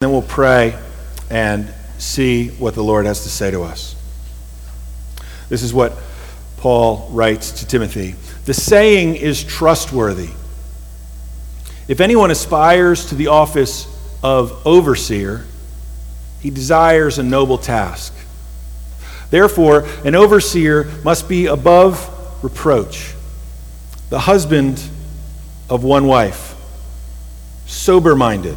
Then we'll pray and see what the Lord has to say to us. This is what Paul writes to Timothy The saying is trustworthy. If anyone aspires to the office of overseer, he desires a noble task. Therefore, an overseer must be above reproach, the husband of one wife, sober minded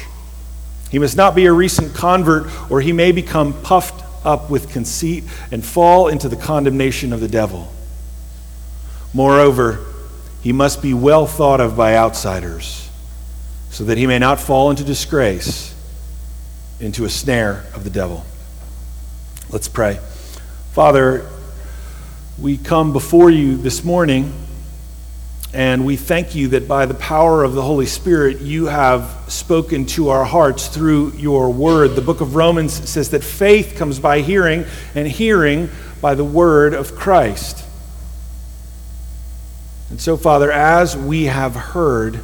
He must not be a recent convert, or he may become puffed up with conceit and fall into the condemnation of the devil. Moreover, he must be well thought of by outsiders, so that he may not fall into disgrace, into a snare of the devil. Let's pray. Father, we come before you this morning and we thank you that by the power of the Holy Spirit, you have spoken to our hearts through your word. The book of Romans says that faith comes by hearing, and hearing by the word of Christ. And so, Father, as we have heard,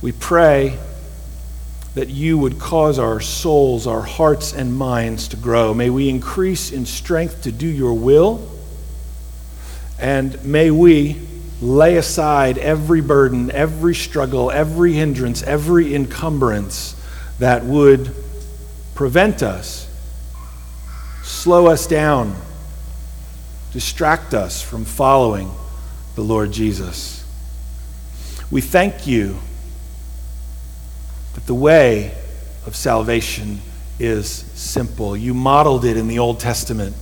we pray that you would cause our souls, our hearts, and minds to grow. May we increase in strength to do your will, and may we lay aside every burden, every struggle, every hindrance, every encumbrance that would prevent us, slow us down, distract us from following the Lord Jesus. We thank you that the way of salvation is simple. You modeled it in the Old Testament.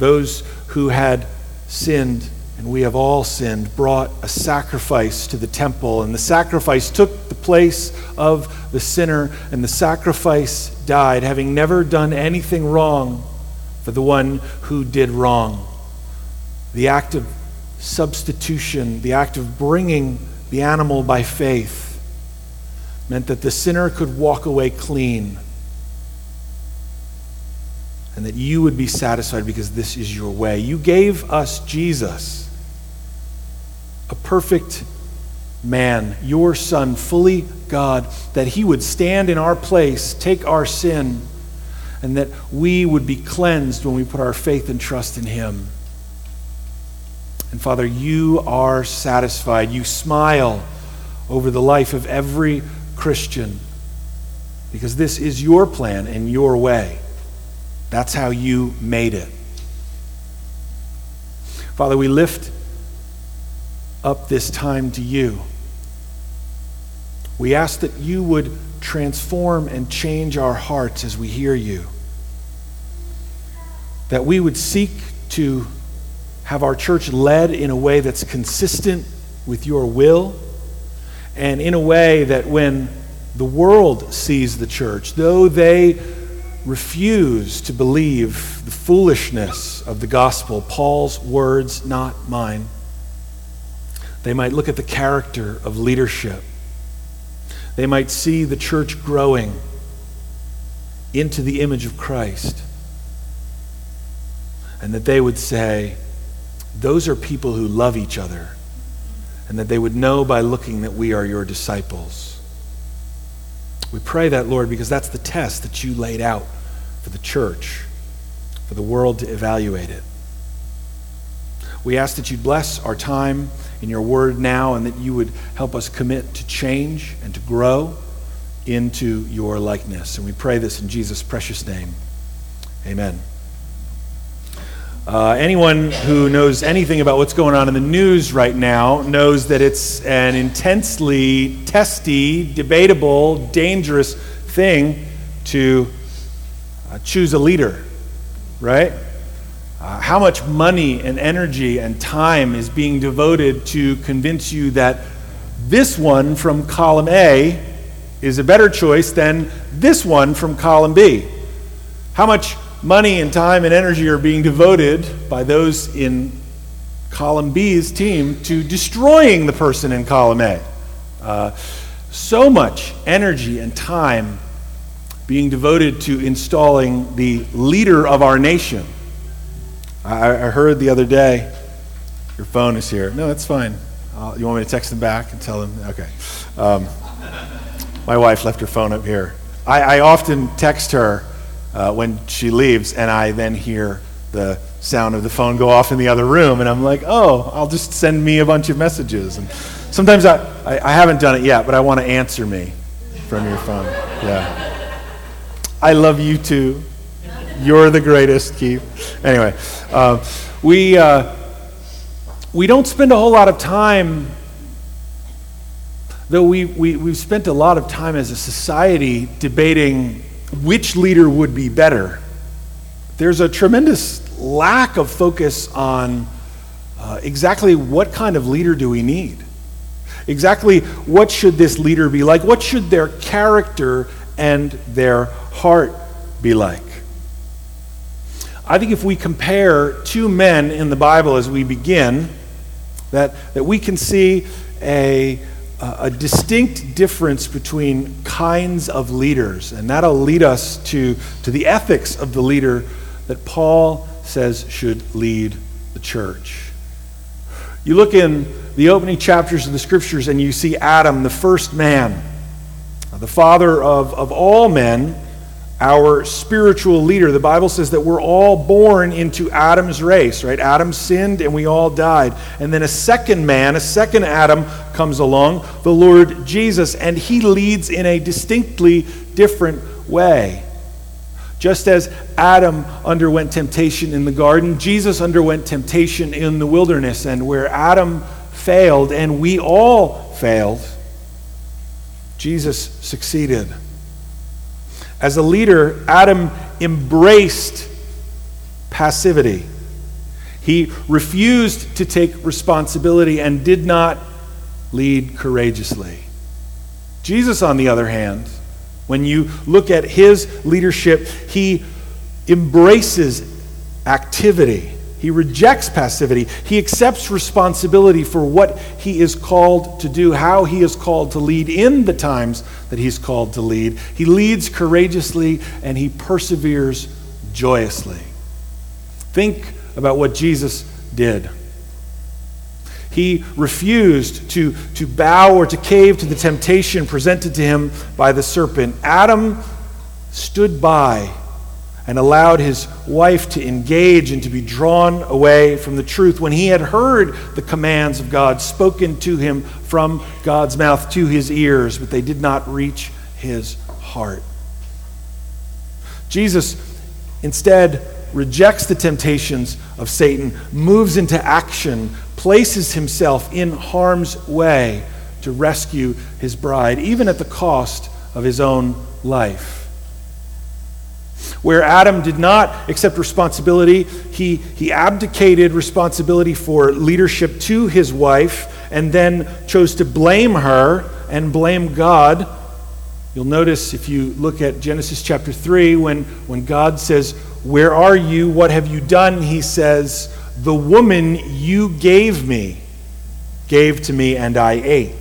Those who had sinned and we have all sinned, brought a sacrifice to the temple. And the sacrifice took the place of the sinner, and the sacrifice died, having never done anything wrong for the one who did wrong. The act of substitution, the act of bringing the animal by faith, meant that the sinner could walk away clean and that you would be satisfied because this is your way. You gave us Jesus a perfect man, your Son, fully God, that he would stand in our place, take our sin, and that we would be cleansed when we put our faith and trust in him. And Father, you are satisfied. You smile over the life of every Christian because this is your plan and your way. That's how you made it. Father, we lift up this time to you. We ask that you would transform and change our hearts as we hear you. That we would seek to have our church led in a way that's consistent with your will and in a way that when the world sees the church, though they refuse to believe the foolishness of the gospel, Paul's words, not mine, they might look at the character of leadership. They might see the church growing into the image of Christ. And that they would say, those are people who love each other. And that they would know by looking that we are your disciples. We pray that, Lord, because that's the test that you laid out for the church, for the world to evaluate it. We ask that you bless our time in your word now and that you would help us commit to change and to grow into your likeness. And we pray this in Jesus' precious name. Amen. Uh, anyone who knows anything about what's going on in the news right now knows that it's an intensely testy, debatable, dangerous thing to uh, choose a leader, right? Uh, how much money and energy and time is being devoted to convince you that this one from column A is a better choice than this one from column B. How much money and time and energy are being devoted by those in column B's team to destroying the person in column A? Uh, so much energy and time being devoted to installing the leader of our nation. I, I heard the other day, your phone is here. No, that's fine. Uh, you want me to text them back and tell them? Okay. Um, my wife left her phone up here. I, I often text her uh, when she leaves, and I then hear the sound of the phone go off in the other room, and I'm like, oh, I'll just send me a bunch of messages. And sometimes I, I, I haven't done it yet, but I want to answer me from your phone. Yeah. I love you too. You're the greatest, Keith. Anyway, uh, we, uh, we don't spend a whole lot of time, though we, we, we've spent a lot of time as a society debating which leader would be better. There's a tremendous lack of focus on uh, exactly what kind of leader do we need? Exactly what should this leader be like? What should their character and their heart be like? I think if we compare two men in the Bible as we begin, that, that we can see a, a distinct difference between kinds of leaders. And that'll lead us to, to the ethics of the leader that Paul says should lead the church. You look in the opening chapters of the scriptures and you see Adam, the first man, the father of, of all men our spiritual leader. The Bible says that we're all born into Adam's race, right? Adam sinned and we all died. And then a second man, a second Adam comes along, the Lord Jesus, and he leads in a distinctly different way. Just as Adam underwent temptation in the garden, Jesus underwent temptation in the wilderness. And where Adam failed and we all failed, Jesus succeeded. As a leader, Adam embraced passivity. He refused to take responsibility and did not lead courageously. Jesus, on the other hand, when you look at his leadership, he embraces activity. He rejects passivity. He accepts responsibility for what he is called to do, how he is called to lead in the times that he's called to lead. He leads courageously and he perseveres joyously. Think about what Jesus did. He refused to, to bow or to cave to the temptation presented to him by the serpent. Adam stood by and allowed his wife to engage and to be drawn away from the truth when he had heard the commands of God spoken to him from God's mouth to his ears, but they did not reach his heart. Jesus instead rejects the temptations of Satan, moves into action, places himself in harm's way to rescue his bride, even at the cost of his own life. Where Adam did not accept responsibility, he, he abdicated responsibility for leadership to his wife and then chose to blame her and blame God. You'll notice if you look at Genesis chapter 3, when, when God says, Where are you? What have you done? He says, The woman you gave me gave to me and I ate.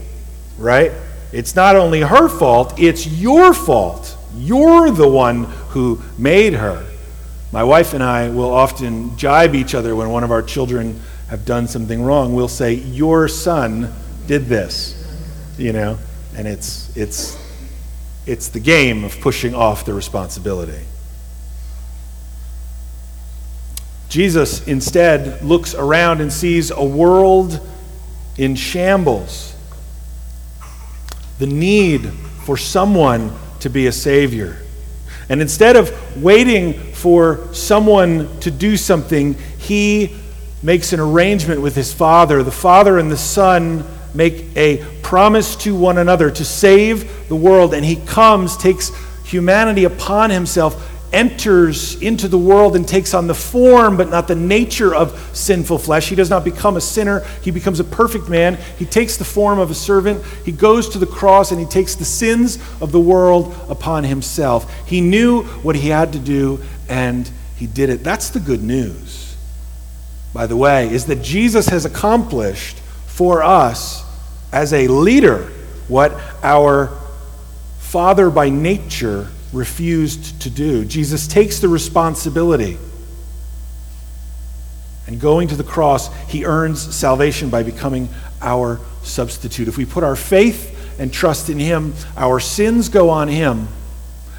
Right? It's not only her fault, it's your fault. You're the one who made her. My wife and I will often jibe each other when one of our children have done something wrong. We'll say, Your son did this, you know, and it's, it's, it's the game of pushing off the responsibility. Jesus instead looks around and sees a world in shambles. The need for someone to be a Savior. And instead of waiting for someone to do something, he makes an arrangement with his Father. The Father and the Son make a promise to one another to save the world. And he comes, takes humanity upon himself, enters into the world and takes on the form but not the nature of sinful flesh. He does not become a sinner, he becomes a perfect man. He takes the form of a servant. He goes to the cross and he takes the sins of the world upon himself. He knew what he had to do and he did it. That's the good news, by the way, is that Jesus has accomplished for us as a leader what our father by nature refused to do. Jesus takes the responsibility. And going to the cross, he earns salvation by becoming our substitute. If we put our faith and trust in him, our sins go on him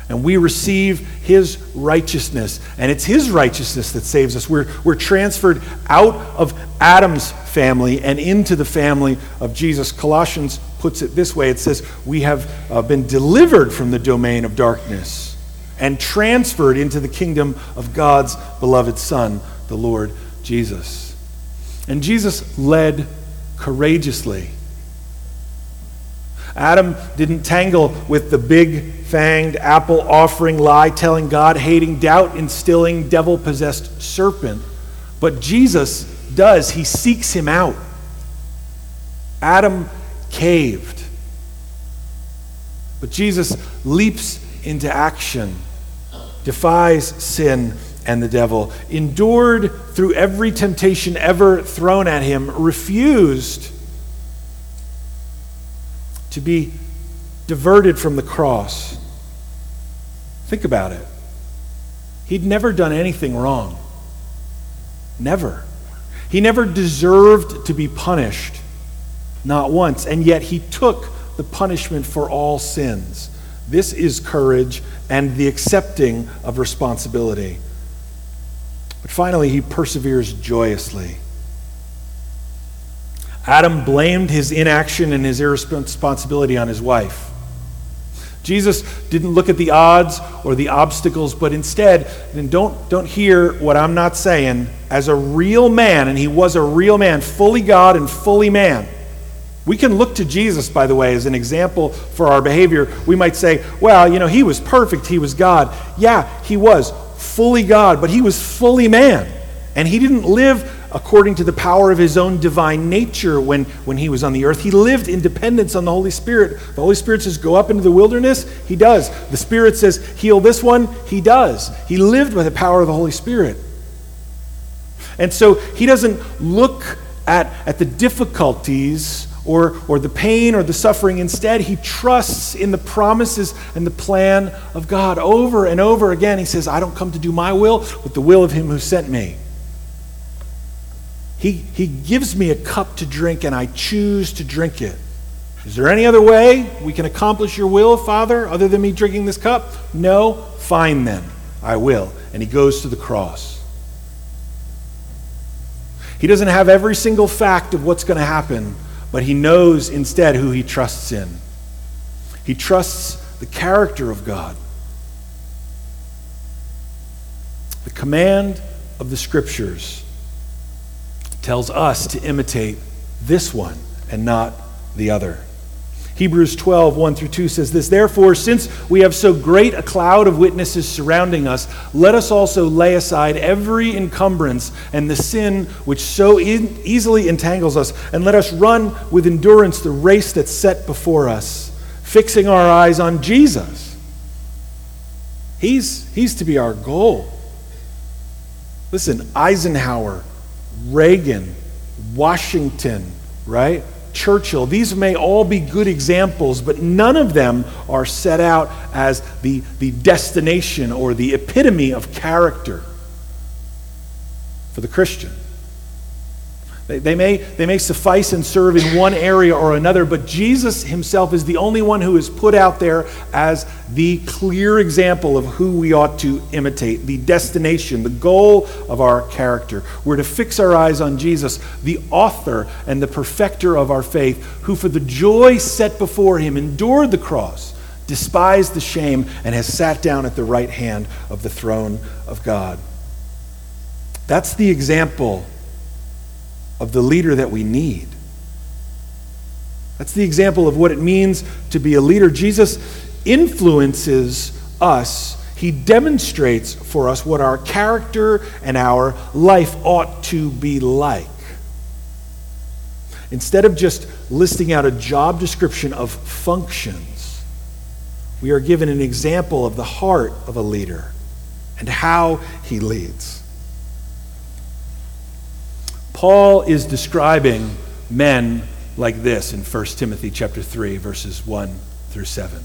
and we receive his righteousness. And it's his righteousness that saves us. We're, we're transferred out of Adam's family and into the family of Jesus. Colossians puts it this way it says, We have uh, been delivered from the domain of darkness and transferred into the kingdom of God's beloved Son, the Lord Jesus. And Jesus led courageously. Adam didn't tangle with the big fanged, apple offering, lie telling, God hating, doubt instilling, devil possessed serpent. But Jesus does. He seeks him out. Adam caved. But Jesus leaps into action, defies sin and the devil, endured through every temptation ever thrown at him, refused to be diverted from the cross. Think about it. He'd never done anything wrong. Never. He never deserved to be punished. Not once. And yet he took the punishment for all sins. This is courage and the accepting of responsibility. But finally, he perseveres joyously. Adam blamed his inaction and his irresponsibility on his wife. Jesus didn't look at the odds or the obstacles, but instead, and don't, don't hear what I'm not saying, as a real man, and he was a real man, fully God and fully man. We can look to Jesus, by the way, as an example for our behavior. We might say, well, you know, he was perfect, he was God. Yeah, he was fully God, but he was fully man. And he didn't live according to the power of his own divine nature when, when he was on the earth. He lived in dependence on the Holy Spirit. The Holy Spirit says, Go up into the wilderness. He does. The Spirit says, Heal this one. He does. He lived by the power of the Holy Spirit. And so he doesn't look at, at the difficulties or, or the pain or the suffering. Instead, he trusts in the promises and the plan of God over and over again. He says, I don't come to do my will, but the will of him who sent me. He, he gives me a cup to drink, and I choose to drink it. Is there any other way we can accomplish your will, Father, other than me drinking this cup? No? Fine then. I will. And he goes to the cross. He doesn't have every single fact of what's going to happen, but he knows instead who he trusts in. He trusts the character of God. The command of the scriptures tells us to imitate this one and not the other. Hebrews 12, 1 through 2 says this Therefore, since we have so great a cloud of witnesses surrounding us, let us also lay aside every encumbrance and the sin which so in, easily entangles us, and let us run with endurance the race that's set before us, fixing our eyes on Jesus. He's, he's to be our goal. Listen, Eisenhower Reagan, Washington, right? Churchill. These may all be good examples, but none of them are set out as the, the destination or the epitome of character for the Christian. They, they, may, they may suffice and serve in one area or another, but Jesus himself is the only one who is put out there as the clear example of who we ought to imitate, the destination, the goal of our character. We're to fix our eyes on Jesus, the author and the perfecter of our faith, who for the joy set before him endured the cross, despised the shame, and has sat down at the right hand of the throne of God. That's the example of the leader that we need. That's the example of what it means to be a leader. Jesus influences us. He demonstrates for us what our character and our life ought to be like. Instead of just listing out a job description of functions, we are given an example of the heart of a leader and how he leads. Paul is describing men like this in 1 Timothy chapter 3 verses 1 through 7.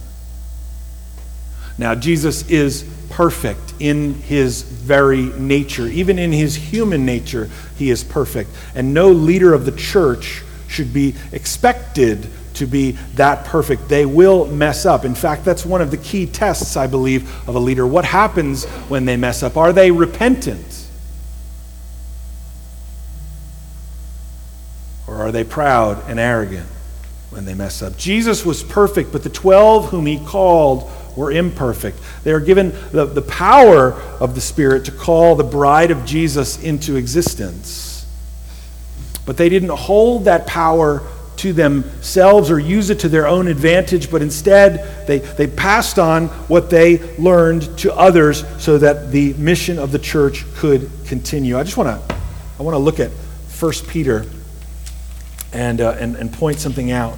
Now Jesus is perfect in his very nature. Even in his human nature, he is perfect. And no leader of the church should be expected to be that perfect. They will mess up. In fact, that's one of the key tests, I believe, of a leader. What happens when they mess up? Are they repentant? Or are they proud and arrogant when they mess up? Jesus was perfect, but the 12 whom he called were imperfect. They are given the, the power of the Spirit to call the bride of Jesus into existence. But they didn't hold that power to themselves or use it to their own advantage, but instead they, they passed on what they learned to others so that the mission of the church could continue. I just want to I want to look at 1 Peter and, uh, and, and point something out.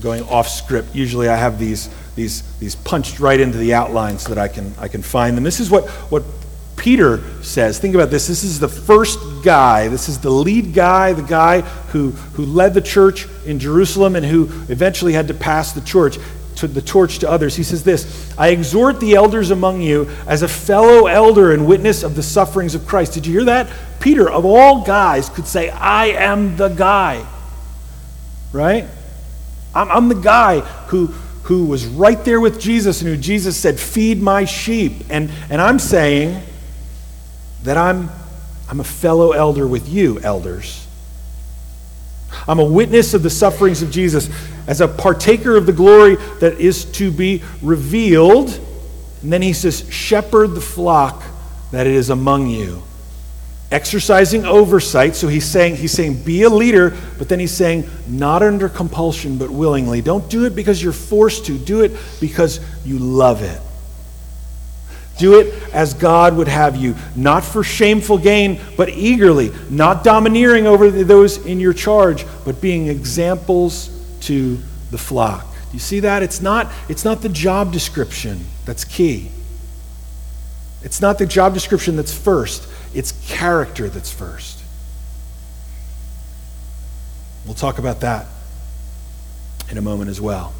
Going off script. Usually I have these, these, these punched right into the outline so that I can, I can find them. This is what, what Peter says. Think about this. This is the first guy, this is the lead guy, the guy who, who led the church in Jerusalem and who eventually had to pass the torch to the torch to others. He says this I exhort the elders among you as a fellow elder and witness of the sufferings of Christ. Did you hear that? Peter, of all guys, could say, I am the guy. Right? I'm, I'm the guy who who was right there with Jesus and who Jesus said, Feed my sheep. And, and I'm saying, that I'm, I'm a fellow elder with you, elders. I'm a witness of the sufferings of Jesus as a partaker of the glory that is to be revealed. And then he says, Shepherd the flock that it is among you. Exercising oversight. So he's saying, he's saying, be a leader, but then he's saying, not under compulsion, but willingly. Don't do it because you're forced to. Do it because you love it. Do it as God would have you, not for shameful gain, but eagerly, not domineering over those in your charge, but being examples to the flock. Do you see that? It's not, it's not the job description that's key. It's not the job description that's first, it's character that's first. We'll talk about that in a moment as well.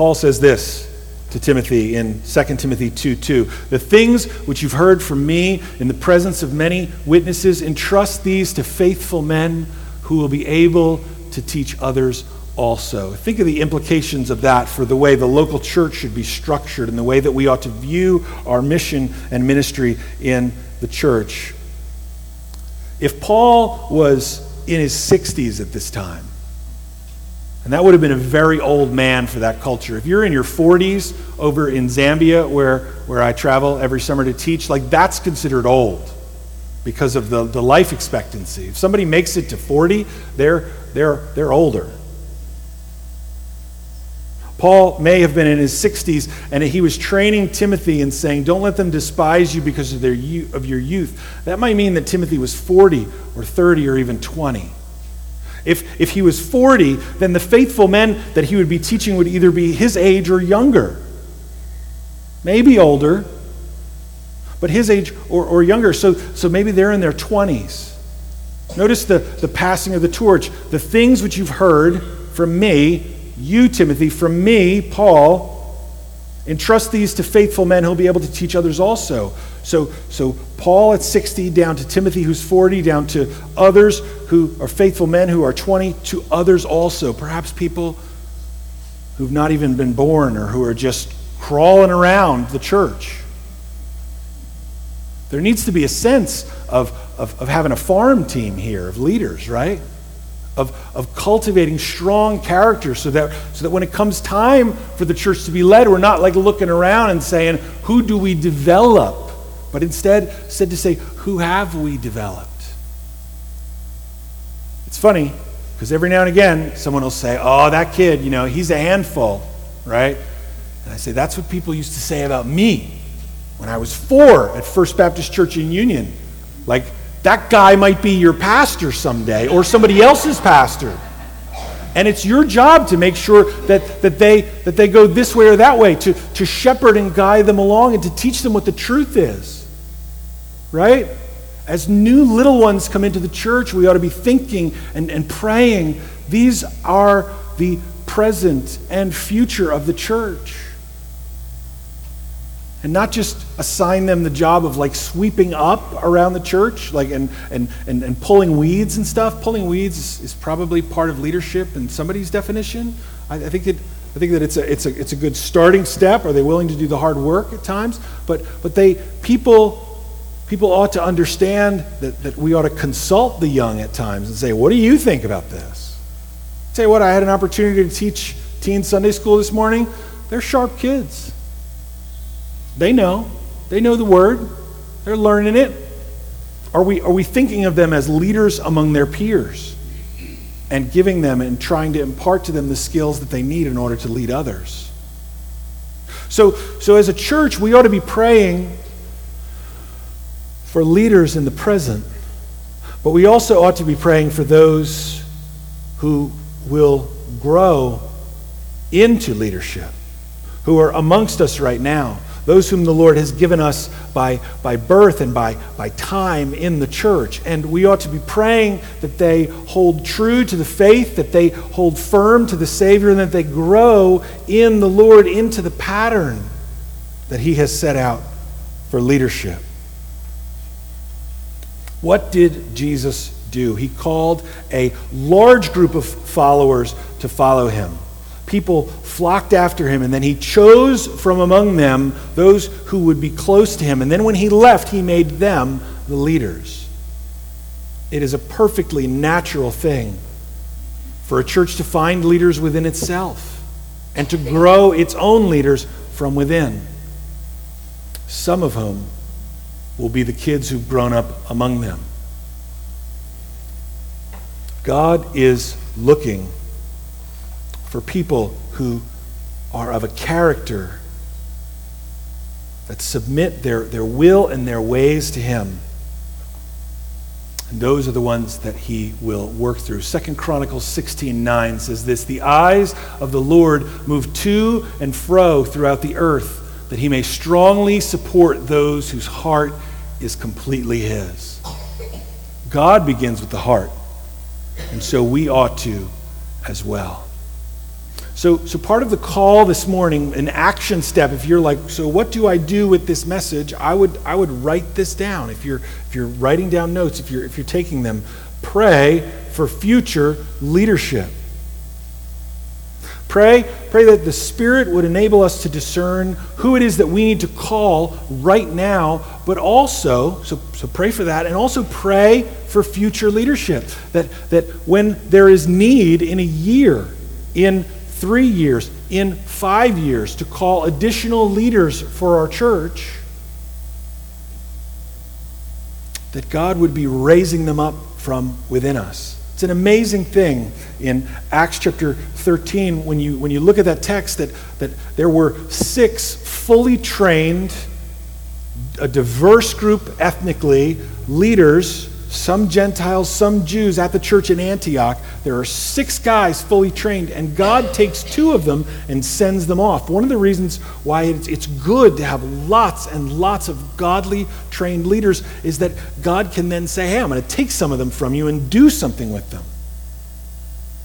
Paul says this to Timothy in 2 Timothy 2 2. The things which you've heard from me in the presence of many witnesses, entrust these to faithful men who will be able to teach others also. Think of the implications of that for the way the local church should be structured and the way that we ought to view our mission and ministry in the church. If Paul was in his 60s at this time, and that would have been a very old man for that culture. If you're in your 40s over in Zambia, where, where I travel every summer to teach, like that's considered old because of the, the life expectancy. If somebody makes it to 40, they're, they're, they're older. Paul may have been in his 60s, and he was training Timothy and saying, Don't let them despise you because of, their, of your youth. That might mean that Timothy was 40 or 30 or even 20. If, if he was 40, then the faithful men that he would be teaching would either be his age or younger. Maybe older, but his age or, or younger. So, so maybe they're in their 20s. Notice the, the passing of the torch. The things which you've heard from me, you, Timothy, from me, Paul, entrust these to faithful men who'll be able to teach others also. So, so Paul at 60, down to Timothy who's 40, down to others who are faithful men who are 20, to others also. Perhaps people who've not even been born or who are just crawling around the church. There needs to be a sense of, of, of having a farm team here, of leaders, right? Of, of cultivating strong character so that, so that when it comes time for the church to be led, we're not like looking around and saying, who do we develop? but instead said to say, Who have we developed? It's funny. Because every now and again, someone will say, Oh, that kid, you know, he's a handful, right? And I say, That's what people used to say about me when I was four at First Baptist Church in Union. Like, that guy might be your pastor someday or somebody else's pastor. And it's your job to make sure that, that, they, that they go this way or that way, to, to shepherd and guide them along and to teach them what the truth is. Right? As new little ones come into the church, we ought to be thinking and, and praying. These are the present and future of the church and not just assign them the job of like sweeping up around the church like and, and, and, and pulling weeds and stuff pulling weeds is, is probably part of leadership in somebody's definition I, I, think that I think that it's a, it's, a, it's a good starting step. Are they willing to do the hard work at times? But, but they, people, people ought to understand that, that we ought to consult the young at times and say, What do you think about this? I'll tell you what, I had an opportunity to teach teen Sunday school this morning. They're sharp kids. They know. They know the word. They're learning it. Are we, are we thinking of them as leaders among their peers and giving them and trying to impart to them the skills that they need in order to lead others? So, so as a church, we ought to be praying for leaders in the present, but we also ought to be praying for those who will grow into leadership, who are amongst us right now those whom the Lord has given us by, by birth and by, by time in the church. And we ought to be praying that they hold true to the faith, that they hold firm to the Savior, and that they grow in the Lord into the pattern that He has set out for leadership. What did Jesus do? He called a large group of followers to follow Him people flocked after him, and then he chose from among them those who would be close to him. And then when he left, he made them the leaders. It is a perfectly natural thing for a church to find leaders within itself and to grow its own leaders from within, some of whom will be the kids who've grown up among them. God is looking for people who are of a character that submit their, their will and their ways to Him. And those are the ones that he will work through. Second Chronicles 16 9 says this The eyes of the Lord move to and fro throughout the earth, that he may strongly support those whose heart is completely his. God begins with the heart, and so we ought to as well. So, so part of the call this morning, an action step, if you're like, so what do I do with this message? I would, I would write this down. If you're, if you're writing down notes, if you're, if you're taking them, pray for future leadership. Pray, pray that the Spirit would enable us to discern who it is that we need to call right now, but also, so, so pray for that, and also pray for future leadership. That, that when there is need in a year, in three years, in five years, to call additional leaders for our church, that God would be raising them up from within us. It's an amazing thing in Acts chapter 13 when you, when you look at that text that, that there were six fully trained, a diverse group ethnically, leaders some Gentiles, some Jews at the church in Antioch. There are six guys fully trained, and God takes two of them and sends them off. One of the reasons why it's, it's good to have lots and lots of godly trained leaders is that God can then say, Hey, I'm going to take some of them from you and do something with them.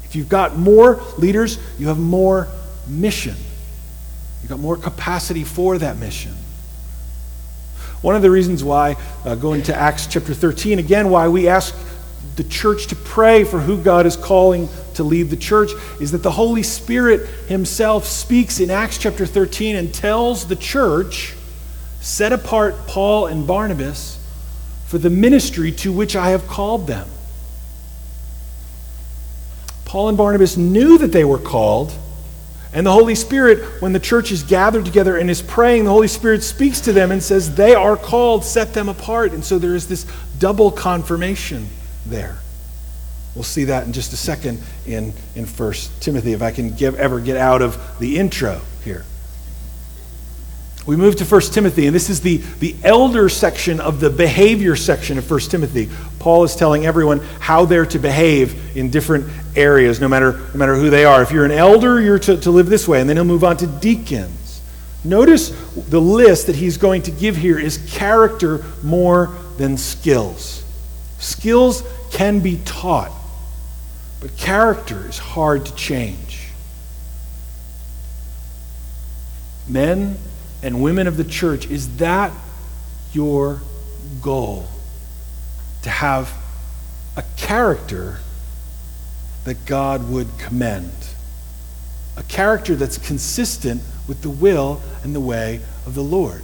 If you've got more leaders, you have more mission, you've got more capacity for that mission. One of the reasons why, uh, going to Acts chapter 13, again, why we ask the church to pray for who God is calling to lead the church is that the Holy Spirit Himself speaks in Acts chapter 13 and tells the church, set apart Paul and Barnabas for the ministry to which I have called them. Paul and Barnabas knew that they were called and the Holy Spirit, when the church is gathered together and is praying, the Holy Spirit speaks to them and says, They are called, set them apart. And so there is this double confirmation there. We'll see that in just a second in, in 1 Timothy, if I can give, ever get out of the intro here. We move to 1 Timothy, and this is the, the elder section of the behavior section of 1 Timothy. Paul is telling everyone how they're to behave in different areas, no matter, no matter who they are. If you're an elder, you're to, to live this way, and then he'll move on to deacons. Notice the list that he's going to give here is character more than skills. Skills can be taught, but character is hard to change. Men and women of the church, is that your goal? To have a character that God would commend, a character that's consistent with the will and the way of the Lord.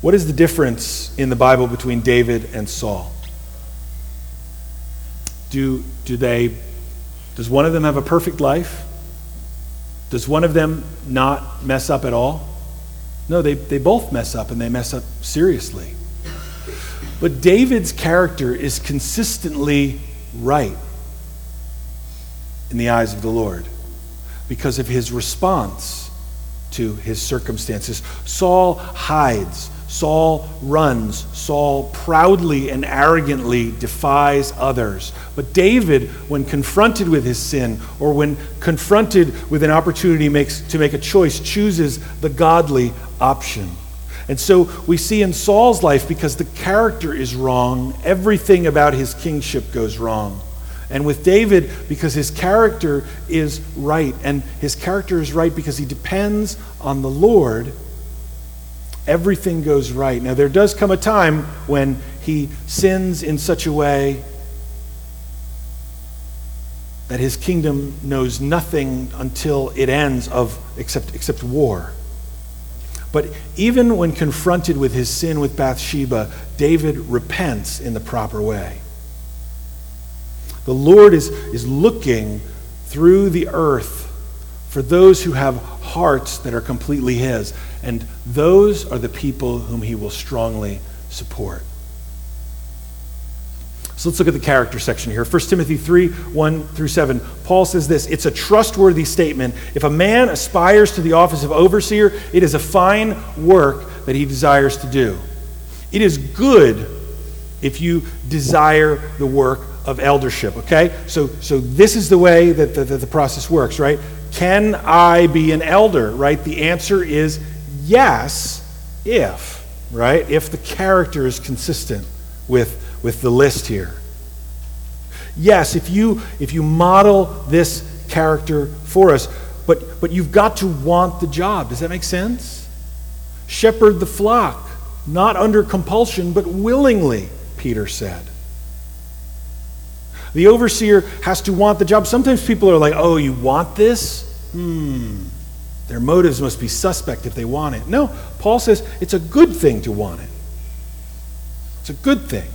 What is the difference in the Bible between David and Saul? Do, do they does one of them have a perfect life? Does one of them not mess up at all? No, they, they both mess up and they mess up seriously. But David's character is consistently right in the eyes of the Lord because of his response to his circumstances. Saul hides Saul runs. Saul proudly and arrogantly defies others. But David, when confronted with his sin or when confronted with an opportunity makes, to make a choice, chooses the godly option. And so we see in Saul's life, because the character is wrong, everything about his kingship goes wrong. And with David, because his character is right, and his character is right because he depends on the Lord everything goes right. Now, there does come a time when he sins in such a way that his kingdom knows nothing until it ends of except, except war. But even when confronted with his sin with Bathsheba, David repents in the proper way. The Lord is, is looking through the earth for those who have hearts that are completely His. And those are the people whom He will strongly support. So let's look at the character section here. 1 Timothy 3 1 through 7. Paul says this It's a trustworthy statement. If a man aspires to the office of overseer, it is a fine work that he desires to do. It is good if you desire the work of eldership, okay? So, so this is the way that the, that the process works, right? Can I be an elder, right? The answer is yes, if, right? If the character is consistent with, with the list here. Yes, if you, if you model this character for us, but, but you've got to want the job. Does that make sense? Shepherd the flock, not under compulsion, but willingly, Peter said. The overseer has to want the job. Sometimes people are like, oh, you want this? Hmm. Their motives must be suspect if they want it. No, Paul says it's a good thing to want it. It's a good thing.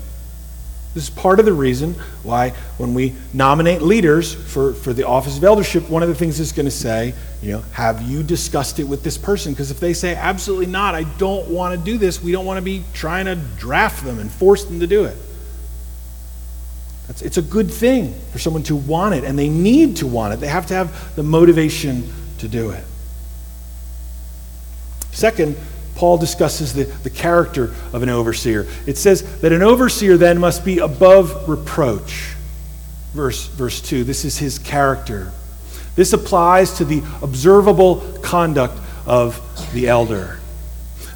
This is part of the reason why, when we nominate leaders for, for the office of eldership, one of the things is going to say, you know, have you discussed it with this person? Because if they say, absolutely not, I don't want to do this, we don't want to be trying to draft them and force them to do it. It's, it's a good thing for someone to want it, and they need to want it. They have to have the motivation to do it. Second, Paul discusses the, the character of an overseer. It says that an overseer then must be above reproach. Verse, verse 2. This is his character. This applies to the observable conduct of the elder.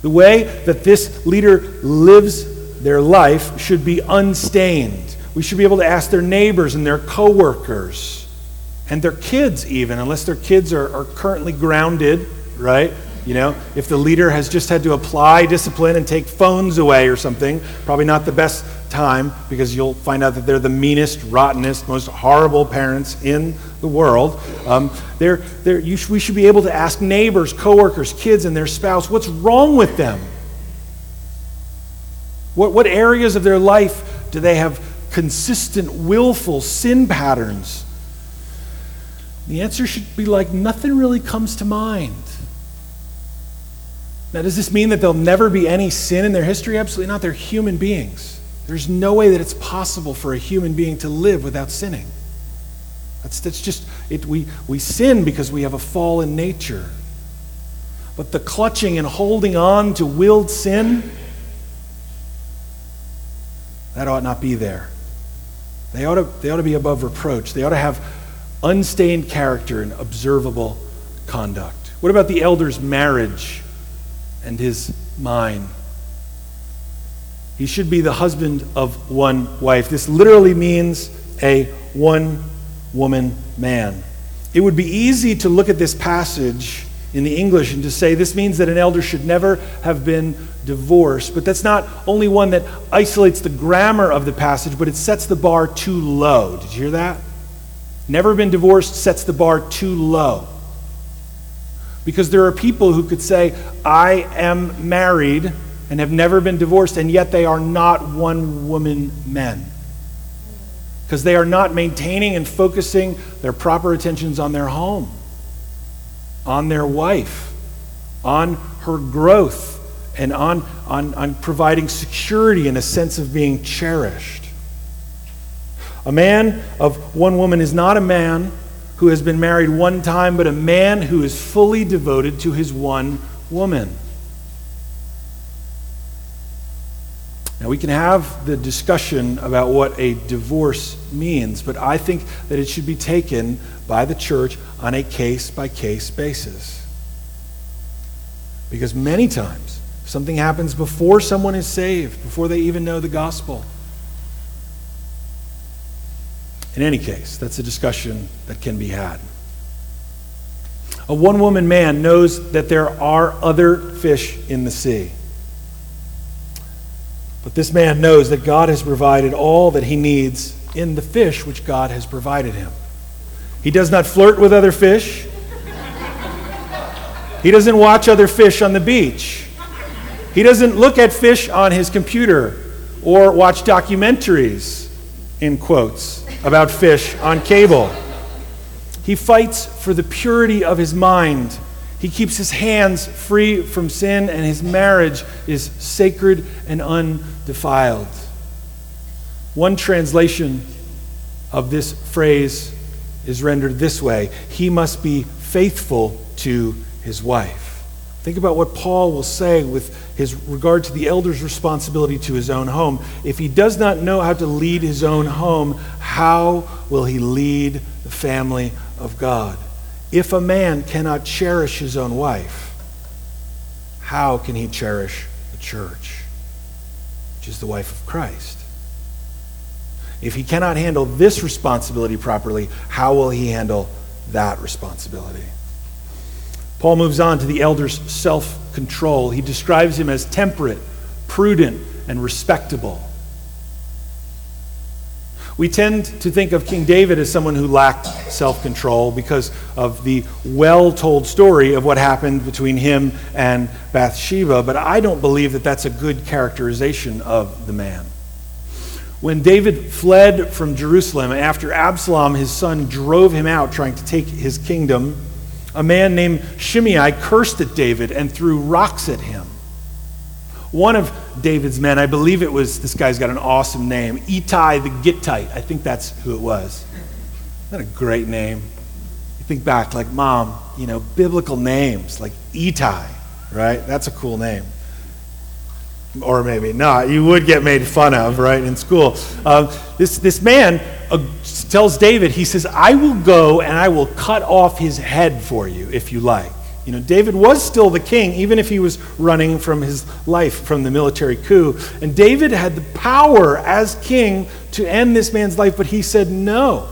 The way that this leader lives their life should be unstained. We should be able to ask their neighbors and their coworkers and their kids, even, unless their kids are, are currently grounded, right? You know, if the leader has just had to apply discipline and take phones away or something, probably not the best time because you'll find out that they're the meanest, rottenest, most horrible parents in the world. Um, they're, they're, sh- we should be able to ask neighbors, coworkers, kids, and their spouse what's wrong with them. What, what areas of their life do they have consistent, willful sin patterns? The answer should be like nothing really comes to mind. Now, does this mean that there'll never be any sin in their history? Absolutely not. They're human beings. There's no way that it's possible for a human being to live without sinning. That's, that's just, it, we, we sin because we have a fallen nature. But the clutching and holding on to willed sin, that ought not be there. They ought, to, they ought to be above reproach. They ought to have unstained character and observable conduct. What about the elder's marriage and his mind? He should be the husband of one wife. This literally means a one woman man. It would be easy to look at this passage in the English and to say this means that an elder should never have been divorced. But that's not only one that isolates the grammar of the passage, but it sets the bar too low. Did you hear that? Never been divorced sets the bar too low. Because there are people who could say, I am married and have never been divorced, and yet they are not one woman men. Because they are not maintaining and focusing their proper attentions on their home, on their wife, on her growth, and on, on, on providing security and a sense of being cherished. A man of one woman is not a man who has been married one time, but a man who is fully devoted to his one woman. Now, we can have the discussion about what a divorce means, but I think that it should be taken by the church on a case by case basis. Because many times, something happens before someone is saved, before they even know the gospel. In any case, that's a discussion that can be had. A one woman man knows that there are other fish in the sea. But this man knows that God has provided all that he needs in the fish which God has provided him. He does not flirt with other fish. He doesn't watch other fish on the beach. He doesn't look at fish on his computer or watch documentaries, in quotes, about fish on cable. He fights for the purity of his mind. He keeps his hands free from sin, and his marriage is sacred and undefiled. One translation of this phrase is rendered this way He must be faithful to his wife. Think about what Paul will say with his regard to the elder's responsibility to his own home. If he does not know how to lead his own home, how will he lead the family of God? If a man cannot cherish his own wife, how can he cherish the church, which is the wife of Christ? If he cannot handle this responsibility properly, how will he handle that responsibility? Paul moves on to the elder's self control. He describes him as temperate, prudent, and respectable. We tend to think of King David as someone who lacked self control because of the well told story of what happened between him and Bathsheba, but I don't believe that that's a good characterization of the man. When David fled from Jerusalem after Absalom, his son, drove him out trying to take his kingdom, a man named Shimei cursed at David and threw rocks at him. One of David's men, I believe it was, this guy's got an awesome name, Ittai the Gittite. I think that's who it was. Isn't that a great name? You think back, like, mom, you know, biblical names, like Ittai, right? That's a cool name. Or maybe not. You would get made fun of, right, in school. Uh, this, this man uh, tells David, he says, I will go and I will cut off his head for you if you like. You know, David was still the king, even if he was running from his life from the military coup. And David had the power as king to end this man's life, but he said no.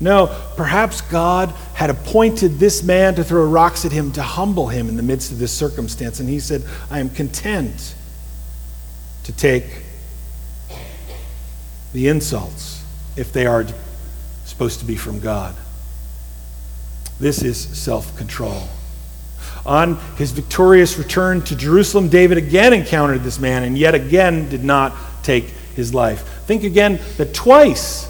No, perhaps God had appointed this man to throw rocks at him to humble him in the midst of this circumstance. And he said, I am content to take the insults if they are supposed to be from God. This is self control. On his victorious return to Jerusalem, David again encountered this man and yet again did not take his life. Think again that twice,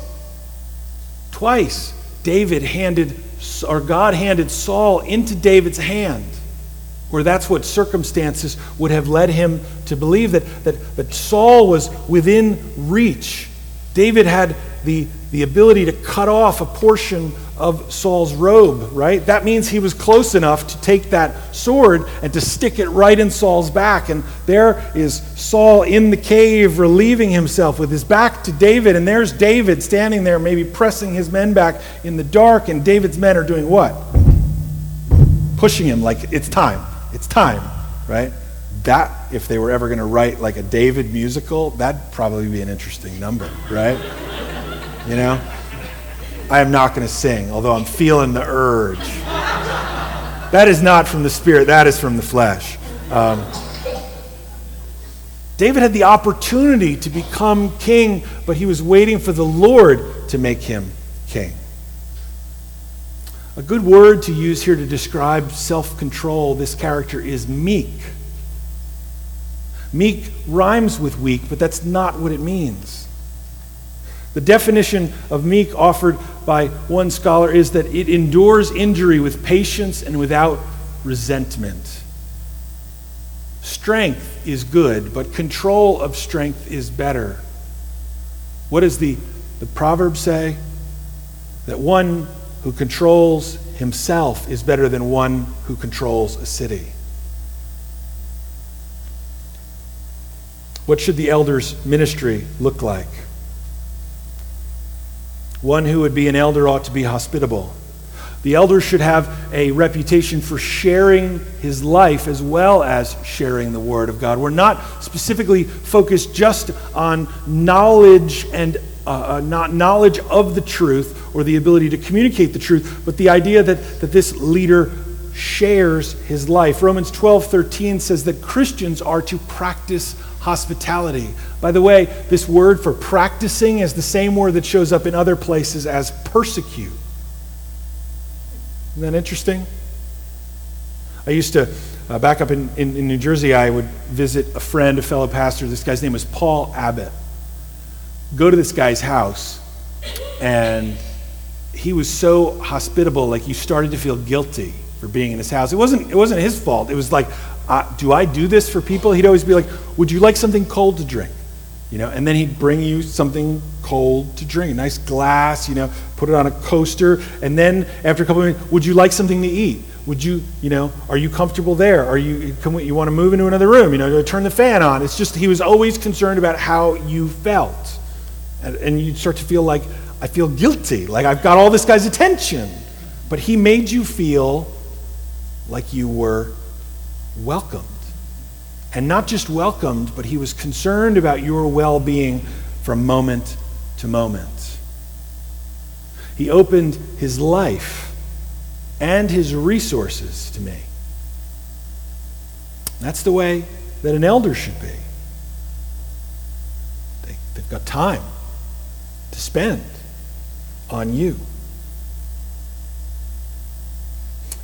twice, David handed, or God handed Saul into David's hand. or that's what circumstances would have led him to believe that, that, that Saul was within reach. David had the, the ability to cut off a portion of Saul's robe, right? That means he was close enough to take that sword and to stick it right in Saul's back. And there is Saul in the cave relieving himself with his back to David. And there's David standing there, maybe pressing his men back in the dark. And David's men are doing what? Pushing him like it's time. It's time, right? That, if they were ever going to write like a David musical, that'd probably be an interesting number, right? You know? I am not going to sing, although I'm feeling the urge. That is not from the Spirit, that is from the flesh. Um, David had the opportunity to become king, but he was waiting for the Lord to make him king. A good word to use here to describe self control, this character is meek. Meek rhymes with weak, but that's not what it means. The definition of meek offered by one scholar is that it endures injury with patience and without resentment. Strength is good, but control of strength is better. What does the, the proverb say? That one who controls himself is better than one who controls a city. What should the elder's ministry look like? One who would be an elder ought to be hospitable. The elder should have a reputation for sharing his life as well as sharing the Word of God. We're not specifically focused just on knowledge and uh, uh, not knowledge of the truth or the ability to communicate the truth, but the idea that, that this leader shares his life. Romans 12 13 says that Christians are to practice hospitality. By the way, this word for practicing is the same word that shows up in other places as persecute. Isn't that interesting? I used to, uh, back up in, in, in New Jersey, I would visit a friend, a fellow pastor. This guy's name was Paul Abbott. Go to this guy's house, and he was so hospitable, like you started to feel guilty for being in his house. It wasn't, it wasn't his fault. It was like, uh, do I do this for people? He'd always be like, would you like something cold to drink? You know, and then he'd bring you something cold to drink, a nice glass, you know, put it on a coaster, and then after a couple of minutes, would you like something to eat? Would you, you know, are you comfortable there? Are you, we, you want to move into another room? You know, turn the fan on. It's just, he was always concerned about how you felt. And, and you'd start to feel like, I feel guilty, like I've got all this guy's attention. But he made you feel like you were welcomed. And not just welcomed, but he was concerned about your well being from moment to moment. He opened his life and his resources to me. That's the way that an elder should be. They, they've got time to spend on you.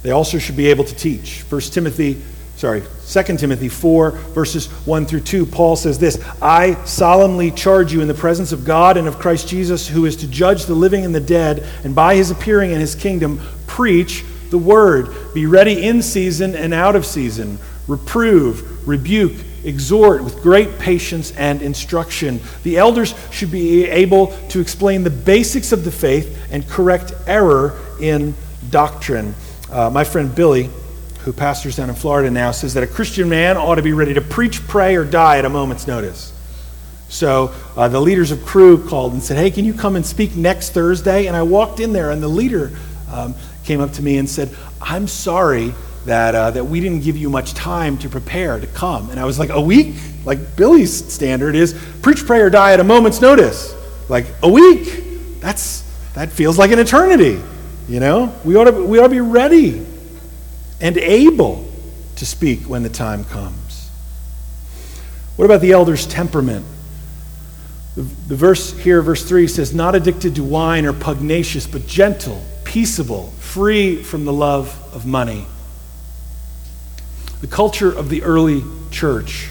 They also should be able to teach. 1 Timothy sorry, 2 Timothy 4, verses 1 through 2, Paul says this I solemnly charge you in the presence of God and of Christ Jesus, who is to judge the living and the dead, and by his appearing in his kingdom, preach the word. Be ready in season and out of season. Reprove, rebuke, exhort with great patience and instruction. The elders should be able to explain the basics of the faith and correct error in doctrine. Uh, my friend Billy who pastors down in Florida now, says that a Christian man ought to be ready to preach, pray, or die at a moment's notice. So uh, the leaders of Cru called and said, Hey, can you come and speak next Thursday? And I walked in there, and the leader um, came up to me and said, I'm sorry that, uh, that we didn't give you much time to prepare to come. And I was like, A week? Like Billy's standard is preach, pray, or die at a moment's notice. Like, a week? That's, that feels like an eternity. You know? We ought to, we ought to be ready and able to speak when the time comes. What about the elder's temperament? The, verse here, verse 3 says, Not addicted to wine or pugnacious, but gentle, peaceable, free from the love of money. The culture of the early church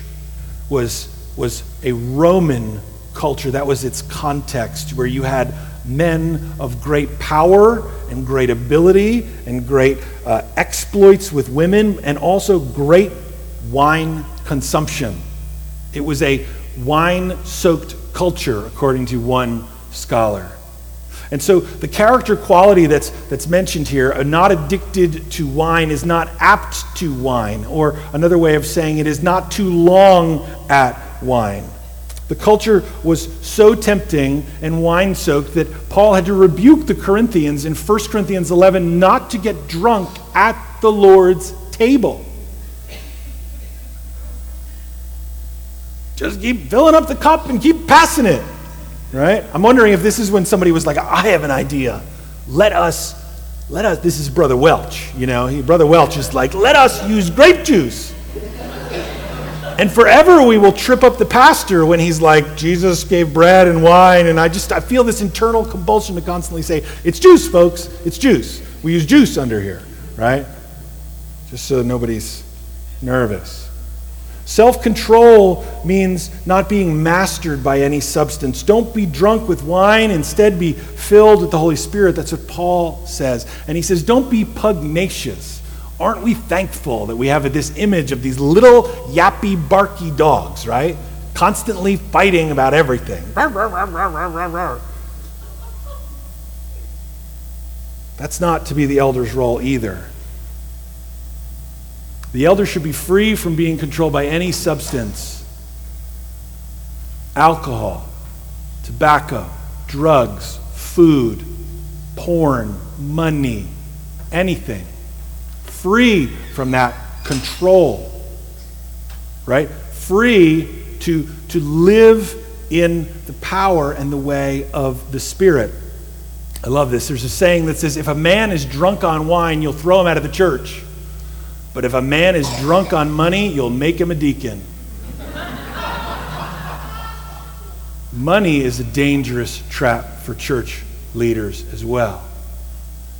was, was a Roman culture. That was its context, where you had men of great power and great ability and great uh, exploits with women, and also great wine consumption. It was a wine soaked culture, according to one scholar. And so the character quality that's, that's mentioned here, uh, not addicted to wine, is not apt to wine, or another way of saying it is not too long at wine. The culture was so tempting and wine soaked that Paul had to rebuke the Corinthians in 1 Corinthians 11 not to get drunk at the Lord's table. Just keep filling up the cup and keep passing it. Right? I'm wondering if this is when somebody was like, I have an idea. Let us, let us, this is Brother Welch, you know. Brother Welch is like, let us use grape juice. And forever we will trip up the pastor when he's like, Jesus gave bread and wine. And I just, I feel this internal compulsion to constantly say, it's juice, folks. It's juice. We use juice under here, right? Just so nobody's nervous. Self control means not being mastered by any substance. Don't be drunk with wine, instead, be filled with the Holy Spirit. That's what Paul says. And he says, don't be pugnacious. Aren't we thankful that we have this image of these little yappy, barky dogs, right? Constantly fighting about everything. That's not to be the elder's role either. The elder should be free from being controlled by any substance alcohol, tobacco, drugs, food, porn, money, anything. Free from that control, right? Free to, to live in the power and the way of the Spirit. I love this. There's a saying that says if a man is drunk on wine, you'll throw him out of the church. But if a man is drunk on money, you'll make him a deacon. money is a dangerous trap for church leaders as well.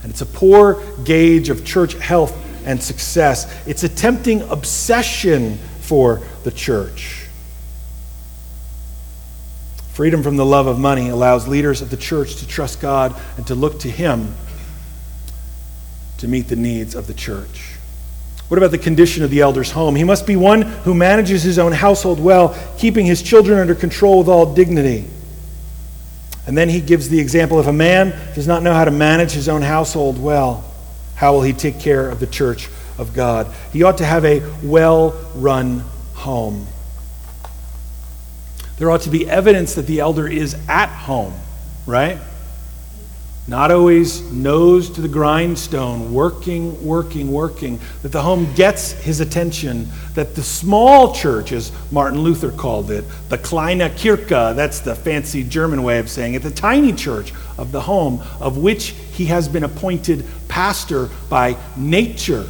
And it's a poor gauge of church health and success. It's a tempting obsession for the church. Freedom from the love of money allows leaders of the church to trust God and to look to Him to meet the needs of the church. What about the condition of the elder's home? He must be one who manages his own household well, keeping his children under control with all dignity. And then he gives the example if a man does not know how to manage his own household well, how will he take care of the church of God? He ought to have a well run home. There ought to be evidence that the elder is at home, right? Not always nose to the grindstone, working, working, working, that the home gets his attention, that the small church, as Martin Luther called it, the Kleine Kirche, that's the fancy German way of saying it, the tiny church of the home, of which he has been appointed pastor by nature,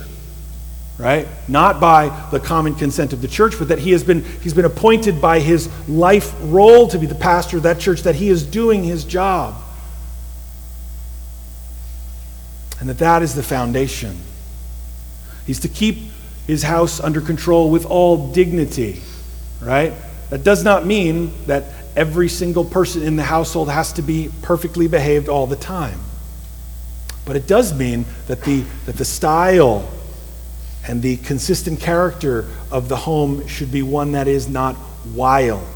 right? Not by the common consent of the church, but that he has been, he's been appointed by his life role to be the pastor of that church, that he is doing his job. And that that is the foundation. He's to keep his house under control with all dignity, right? That does not mean that every single person in the household has to be perfectly behaved all the time. But it does mean that the, that the style and the consistent character of the home should be one that is not wild.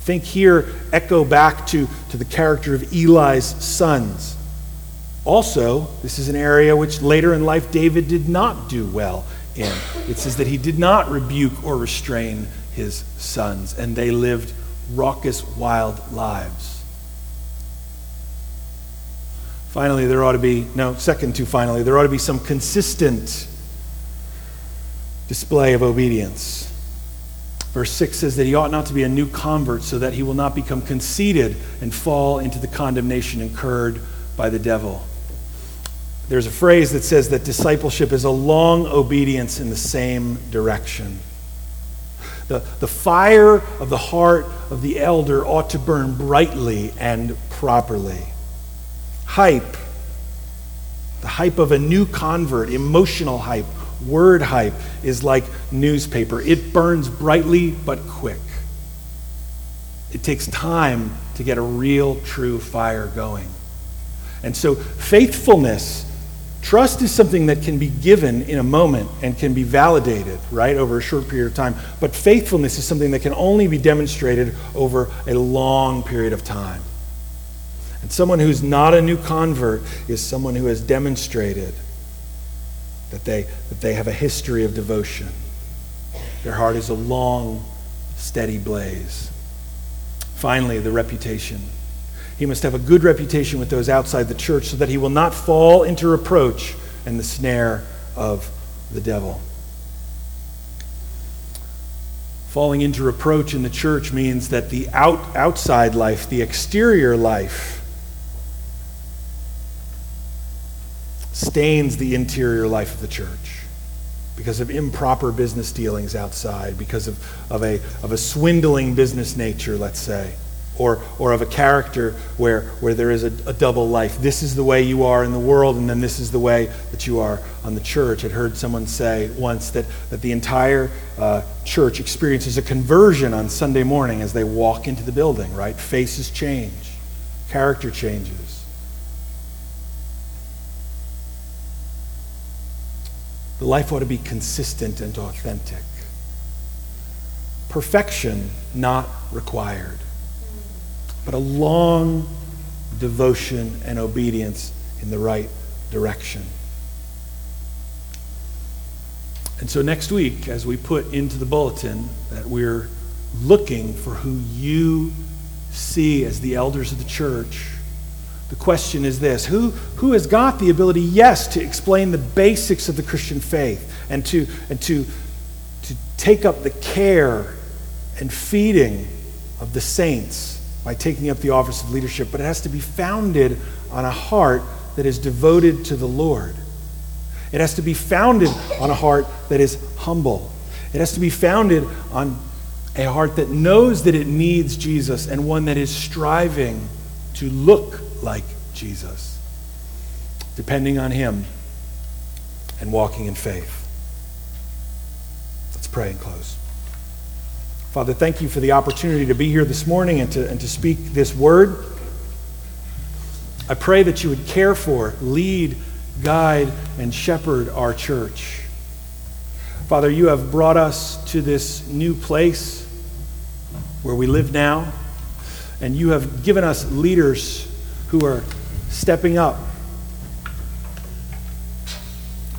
Think here, echo back to, to the character of Eli's sons. Also, this is an area which later in life David did not do well in. It says that he did not rebuke or restrain his sons, and they lived raucous, wild lives. Finally, there ought to be, no, second to finally, there ought to be some consistent display of obedience. Verse 6 says that he ought not to be a new convert so that he will not become conceited and fall into the condemnation incurred by the devil. There's a phrase that says that discipleship is a long obedience in the same direction. The, the fire of the heart of the elder ought to burn brightly and properly. Hype, the hype of a new convert, emotional hype, word hype, is like newspaper. It burns brightly but quick. It takes time to get a real, true fire going. And so, faithfulness, trust is something that can be given in a moment and can be validated, right, over a short period of time. But faithfulness is something that can only be demonstrated over a long period of time. And someone who's not a new convert is someone who has demonstrated that they, that they have a history of devotion. Their heart is a long, steady blaze. Finally, the reputation. He must have a good reputation with those outside the church so that he will not fall into reproach and the snare of the devil. Falling into reproach in the church means that the out, outside life, the exterior life, stains the interior life of the church because of improper business dealings outside, because of, of, a, of a swindling business nature, let's say, or, or of a character where, where there is a, a double life. This is the way you are in the world, and then this is the way that you are on the church. I'd heard someone say once that, that the entire uh, church experiences a conversion on Sunday morning as they walk into the building, right? Faces change, character changes. The life ought to be consistent and authentic. Perfection not required, but a long devotion and obedience in the right direction. And so next week, as we put into the bulletin that we're looking for who you see as the elders of the church the question is this who, who has got the ability, yes, to explain the basics of the Christian faith and to, and to, to take up the care and feeding of the saints by taking up the office of leadership, but it has to be founded on a heart that is devoted to the Lord. It has to be founded on a heart that is humble. It has to be founded on a heart that knows that it needs Jesus and one that is striving to look like Jesus, depending on Him and walking in faith. Let's pray and close. Father, thank you for the opportunity to be here this morning and to, and to speak this word. I pray that you would care for, lead, guide, and shepherd our church. Father, you have brought us to this new place where we live now, and you have given us leaders who are stepping up.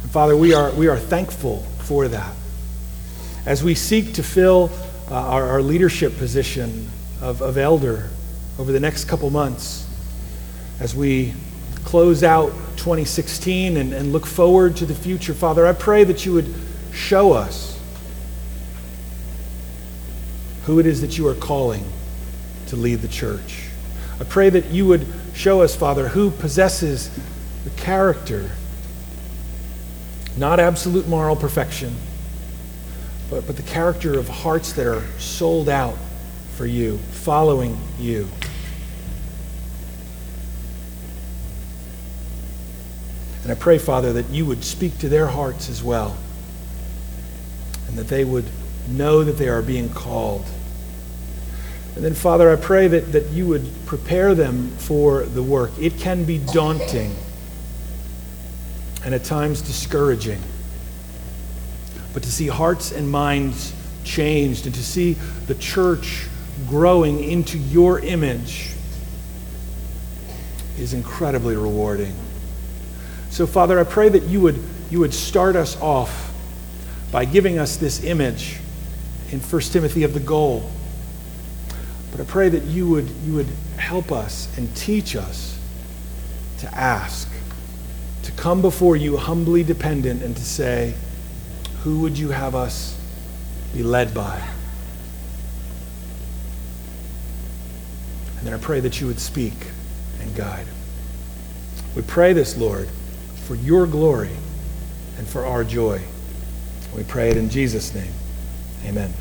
And Father, we are, we are thankful for that. As we seek to fill uh, our, our, leadership position of, of elder over the next couple months, as we close out 2016 and, and look forward to the future, Father, I pray that you would show us who it is that you are calling to lead the church. I pray that you would show us, Father, who possesses the character, not absolute moral perfection, but, but the character of hearts that are sold out for you, following you. And I pray, Father, that you would speak to their hearts as well, and that they would know that they are being called and then, Father, I pray that, that you would prepare them for the work. It can be daunting and at times discouraging. But to see hearts and minds changed and to see the church growing into your image is incredibly rewarding. So, Father, I pray that you would, you would start us off by giving us this image in 1 Timothy of the goal but I pray that you would, you would help us and teach us to ask, to come before you humbly dependent and to say, Who would you have us be led by? And then I pray that you would speak and guide. We pray this, Lord, for your glory and for our joy. We pray it in Jesus' name. Amen.